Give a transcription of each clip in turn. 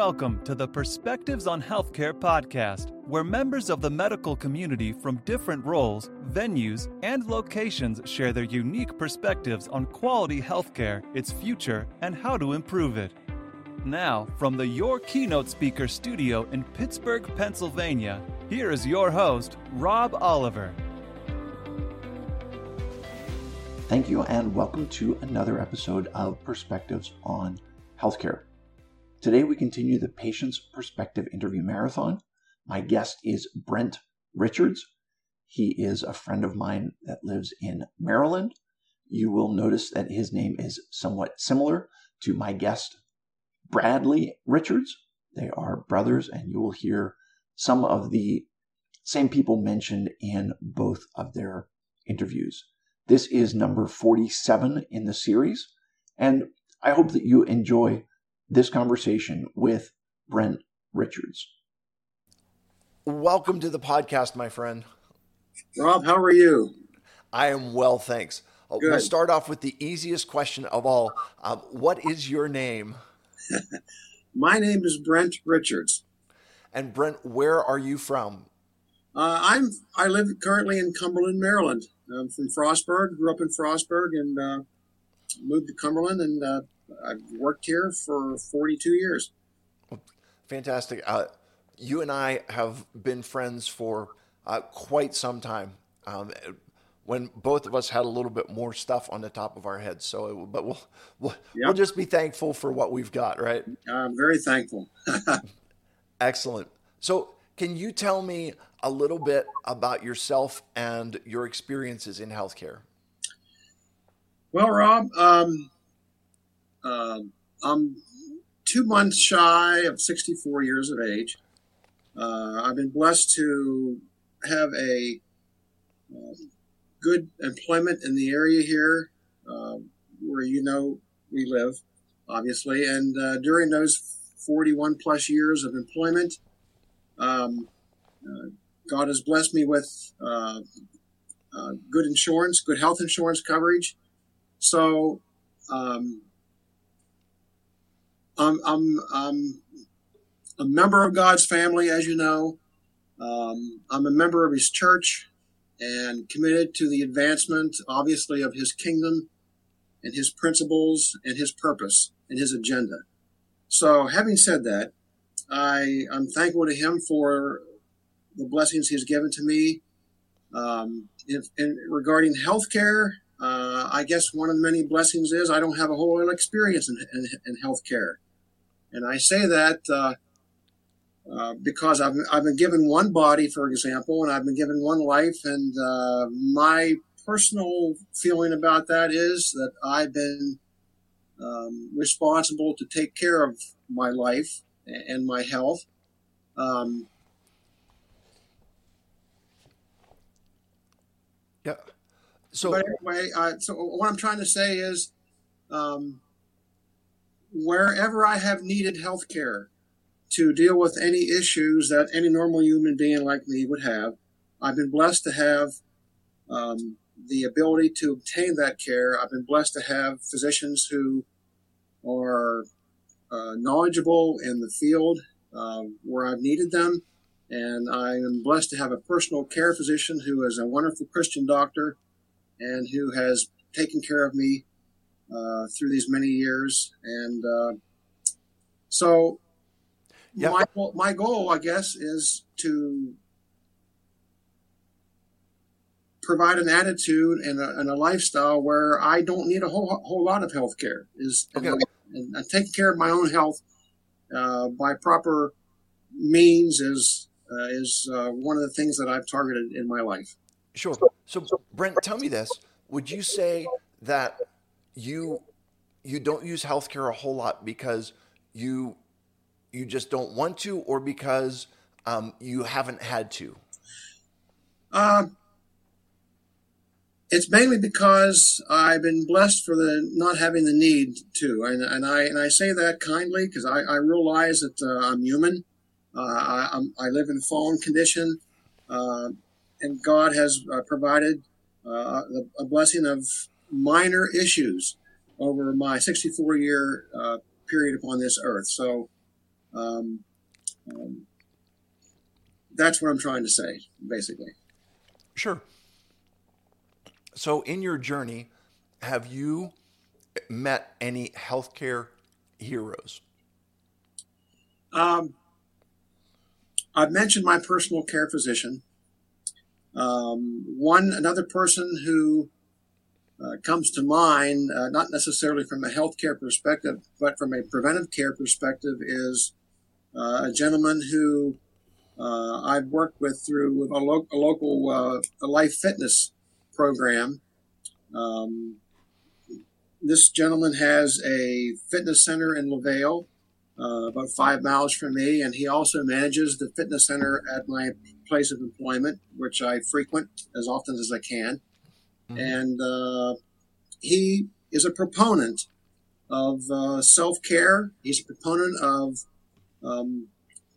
Welcome to the Perspectives on Healthcare podcast, where members of the medical community from different roles, venues, and locations share their unique perspectives on quality healthcare, its future, and how to improve it. Now, from the Your Keynote Speaker studio in Pittsburgh, Pennsylvania, here is your host, Rob Oliver. Thank you, and welcome to another episode of Perspectives on Healthcare. Today, we continue the Patient's Perspective Interview Marathon. My guest is Brent Richards. He is a friend of mine that lives in Maryland. You will notice that his name is somewhat similar to my guest, Bradley Richards. They are brothers, and you will hear some of the same people mentioned in both of their interviews. This is number 47 in the series, and I hope that you enjoy this conversation with Brent Richards. Welcome to the podcast, my friend. Rob, how are you? I am well, thanks. Uh, Good. We'll start off with the easiest question of all. Um, what is your name? My name is Brent Richards. And Brent, where are you from? Uh, I'm I live currently in Cumberland, Maryland. I'm from Frostburg. Grew up in Frostburg and uh, moved to Cumberland, and uh, I've worked here for 42 years. Fantastic. Uh, you and I have been friends for uh, quite some time. Um, when both of us had a little bit more stuff on the top of our heads, so it, but we'll we'll, we'll just be thankful for what we've got, right? I'm very thankful. Excellent. So, can you tell me a little bit about yourself and your experiences in healthcare? Well, Rob, um, um I'm two months shy of 64 years of age. Uh, I've been blessed to have a um, good employment in the area here, uh, where you know we live, obviously. And uh, during those 41 plus years of employment, um, uh, God has blessed me with uh, uh, good insurance, good health insurance coverage. So um, I'm, I'm, I'm a member of God's family, as you know. Um, I'm a member of His church and committed to the advancement, obviously, of His kingdom and His principles and His purpose and His agenda. So, having said that, I, I'm thankful to Him for the blessings He's given to me. Um, in regarding healthcare, uh, I guess one of the many blessings is I don't have a whole lot of experience in, in, in healthcare. And I say that uh, uh, because I've, I've been given one body, for example, and I've been given one life. And uh, my personal feeling about that is that I've been um, responsible to take care of my life and my health. Um, Yeah. So, anyway, so what I'm trying to say is, um, wherever I have needed health care to deal with any issues that any normal human being like me would have, I've been blessed to have um, the ability to obtain that care. I've been blessed to have physicians who are uh, knowledgeable in the field uh, where I've needed them. And I am blessed to have a personal care physician who is a wonderful Christian doctor and who has taken care of me uh, through these many years. And uh, so, Yeah. my, goal- my goal, I guess, is to provide an attitude and a, and a lifestyle where I don't need a whole whole lot of health care. Is Okay. and, and, and taking care of my own health uh, by proper means is uh, is uh, one of the things that I've targeted in my life. sure. So, Brent, tell me this: Would you say that you you don't use healthcare a whole lot because you you just don't want to, or because um, you haven't had to? Uh, it's mainly because I've been blessed for the not having the need to, and, and I and I say that kindly because I, I realize that uh, I'm human. Uh, I, I'm, I live in a fallen condition, uh, and God has uh, provided uh, the- a blessing of minor issues over my 64 year uh, period upon this earth. So Um, um, that's what I'm trying to say, basically. Sure. So, in your journey, have you met any healthcare heroes? Um, I've mentioned my personal care physician. Um, one another person who uh, comes to mind, uh, not necessarily from a healthcare perspective, but from a preventive care perspective, is uh, a gentleman who uh, I've worked with through a, lo- a local uh, a life fitness program. Um, this gentleman has a fitness center in LaVale, uh, about five miles from me, and he also manages the fitness center at my place of employment, which I frequent as often as I can. Mm-hmm. And uh, he is a proponent of uh, self care. He's a proponent of um,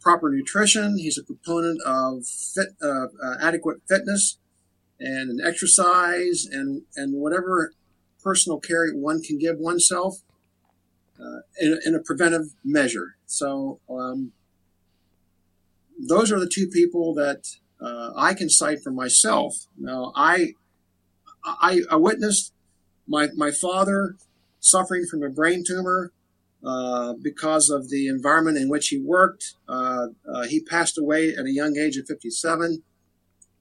proper nutrition. He's a proponent of fit, uh, uh, adequate fitness and exercise and, and whatever personal care one can give oneself uh, in, in, a preventive measure. So, um, those are the two people that uh, I can cite for myself. Now, I, I, I witnessed my, my father suffering from a brain tumor uh, because of the environment in which he worked. Uh, uh, he passed away at a young age of 57.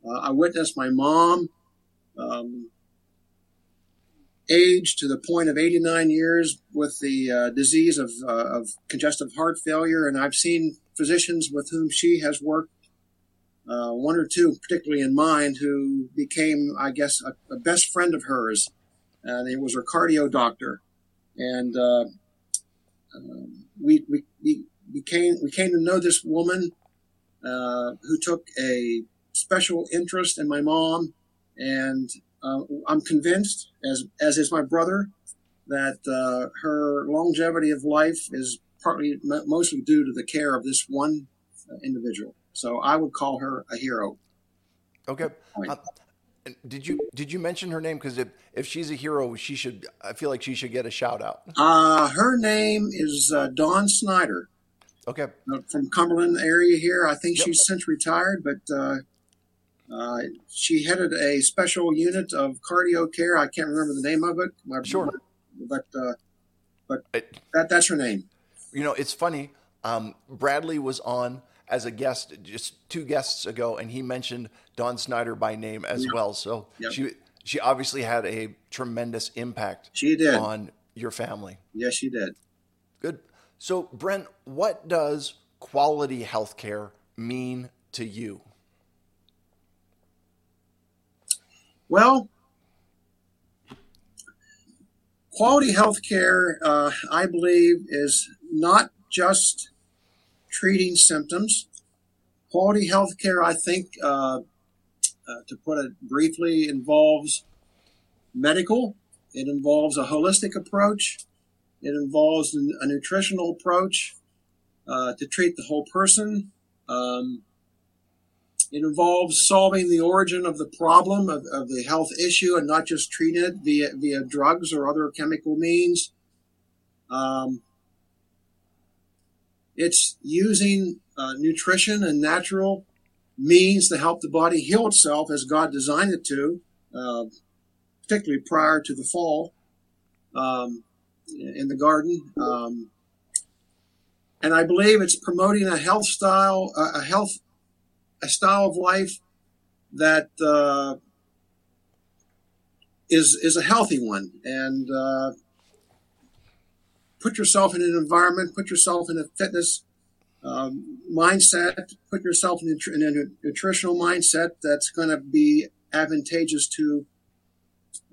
Uh, I witnessed my mom um, age to the point of 89 years with the uh, disease of, of congestive heart failure, and I've seen physicians with whom she has worked. One or two, particularly in mind, who became, I guess, a, a best friend of hers, and it was her cardio doctor. And um, we, we, we, we, came, we came to know this woman uh, who took a special interest in my mom. And uh, I'm convinced, as, as is my brother, that uh, her longevity of life is partly, mostly due to the care of this one uh, individual. So I would call her a hero. Okay. Uh, did you did you mention her name? Because if, if she's a hero, she should. I feel like she should get a shout out. Uh, her name is uh, Dawn Snyder. Okay. Uh, from Cumberland area here. I think yep. she's since retired, but uh, uh, she headed a special unit of cardio care. I can't remember the name of it. My, sure. But uh, but it, that that's her name. You know, it's funny. Um, Bradley was on as a guest just two guests ago, and he mentioned Dawn Snyder by name as yeah. well. So yep. she she obviously had a tremendous impact. She did on your family. Yes, she did. Good. So Brent, what does quality healthcare mean to you? Well, quality healthcare, uh, I believe, is not just treating symptoms. Quality health care, I think, uh, uh, to put it briefly, involves medical, it involves a holistic approach, it involves a nutritional approach uh, to treat the whole person. Um, it involves solving the origin of the problem of, of, the health issue and not just treating it via, via drugs or other chemical means. Um, it's using uh, nutrition and natural means to help the body heal itself as God designed it to, uh, particularly prior to the fall um, in the garden. Um, and I believe it's promoting a health style, a health, a style of life that uh, is is a healthy one. And uh, put yourself in an environment, put yourself in a fitness um, mindset, put yourself in a, in a, nutritional mindset that's going to be advantageous to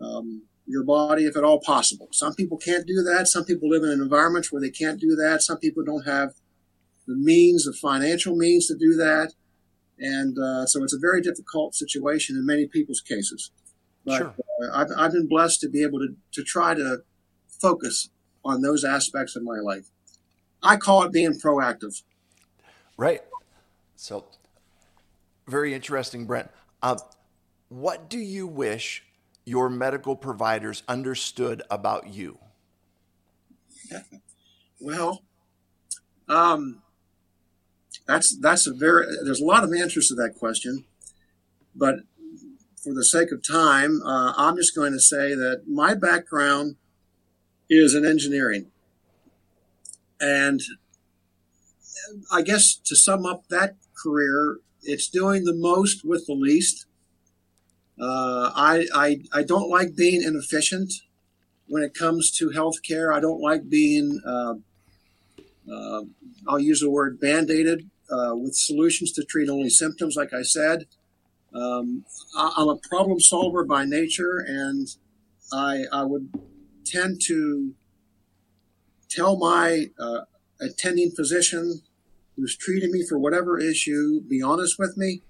um, your body if at all possible. Some people can't do that. Some people live in an environment where they can't do that. Some people don't have the means, the financial means to do that. And uh, so it's a very difficult situation in many people's cases. But sure. uh, I've, I've been blessed to be able to, to try to focus on those aspects of my life. I call it being proactive. Right. So, very interesting, Brent. Uh, what do you wish your medical providers understood about you? Well, um, that's that's a very there's a lot of answers to that question, but for the sake of time, uh, I'm just going to say that my background is in engineering, and I guess to sum up that career, it's doing the most with the least. Uh, I, I I don't like being inefficient when it comes to healthcare. I don't like being uh, uh, I'll use the word band-aided uh, with solutions to treat only symptoms, like I said. Um, I, am a problem solver by nature, and I, I would tend to tell my uh, attending physician who's treating me for whatever issue, be honest with me.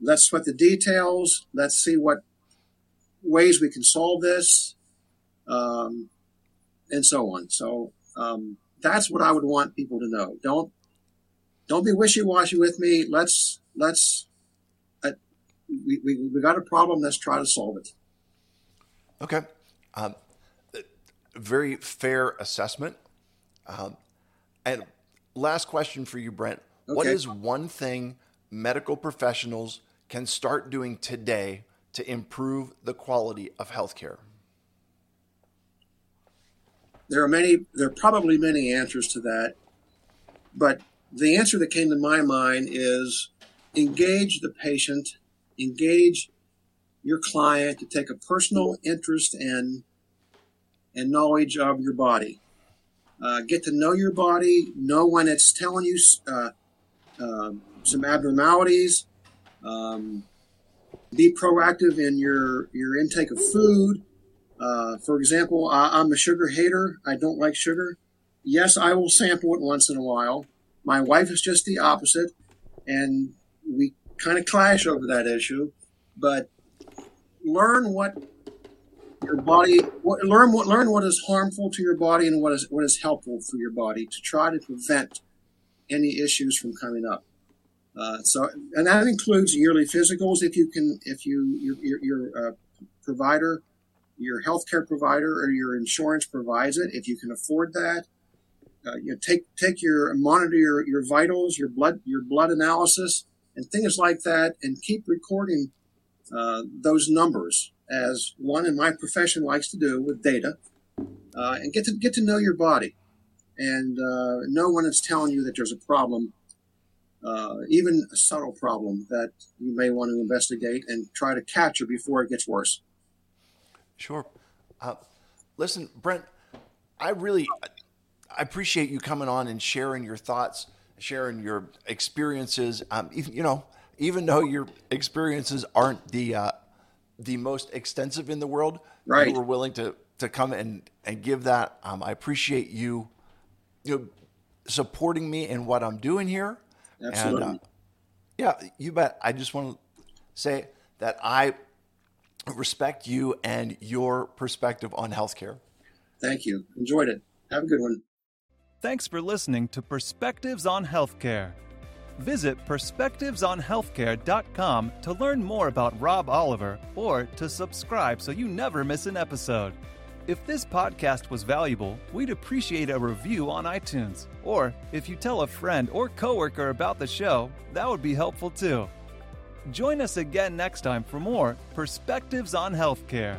Let's sweat the details. Let's see what ways we can solve this, um, and so on. So um, that's what I would want people to know. Don't don't be wishy washy with me. Let's let's uh, we, we we got a problem. Let's try to solve it. Okay, um, very fair assessment. Um, and last question for you, Brent. Okay. What is one thing medical professionals can start doing today to improve the quality of healthcare? There are many. There are probably many answers to that, but the answer that came to my mind is engage the patient, engage your client to take a personal interest in and knowledge of your body. Uh, get to know your body, know when it's telling you uh, uh, some abnormalities. Um, be proactive in your, your intake of food. Uh, for example, I, I'm a sugar hater. I don't like sugar. Yes, I will sample it once in a while my wife is just the opposite, and we kind of clash over that issue. But learn what your body learn what learn what is harmful to your body and what is what is helpful for your body to try to prevent any issues from coming up. Uh, so, and that includes yearly physicals if you can, if you your your, your uh, provider, your healthcare provider or your insurance provides it. If you can afford that, uh, you know, take take your monitor your, your vitals, your blood your blood analysis, and things like that, and keep recording uh, those numbers as one in my profession likes to do with data, uh, and get to get to know your body, and uh, know when it's telling you that there's a problem, uh, even a subtle problem that you may want to investigate and try to catch it before it gets worse. Sure. Uh, listen, Brent, I really I appreciate you coming on and sharing your thoughts, sharing your experiences. Um, you know, even though your experiences aren't the uh, the most extensive in the world, right. you were willing to to come and and give that. Um, I appreciate you, you know, supporting me in what I'm doing here. Absolutely. And, uh, yeah, you bet. I just want to say that I respect you and your perspective on healthcare. Thank you. Enjoyed it. Have a good one. Thanks for listening to Perspectives on Healthcare. Visit perspectivesonhealthcare.com to learn more about Rob Oliver or to subscribe so you never miss an episode. If this podcast was valuable, we'd appreciate a review on iTunes. Or if you tell a friend or coworker about the show, that would be helpful too. Join us again next time for more Perspectives on Healthcare.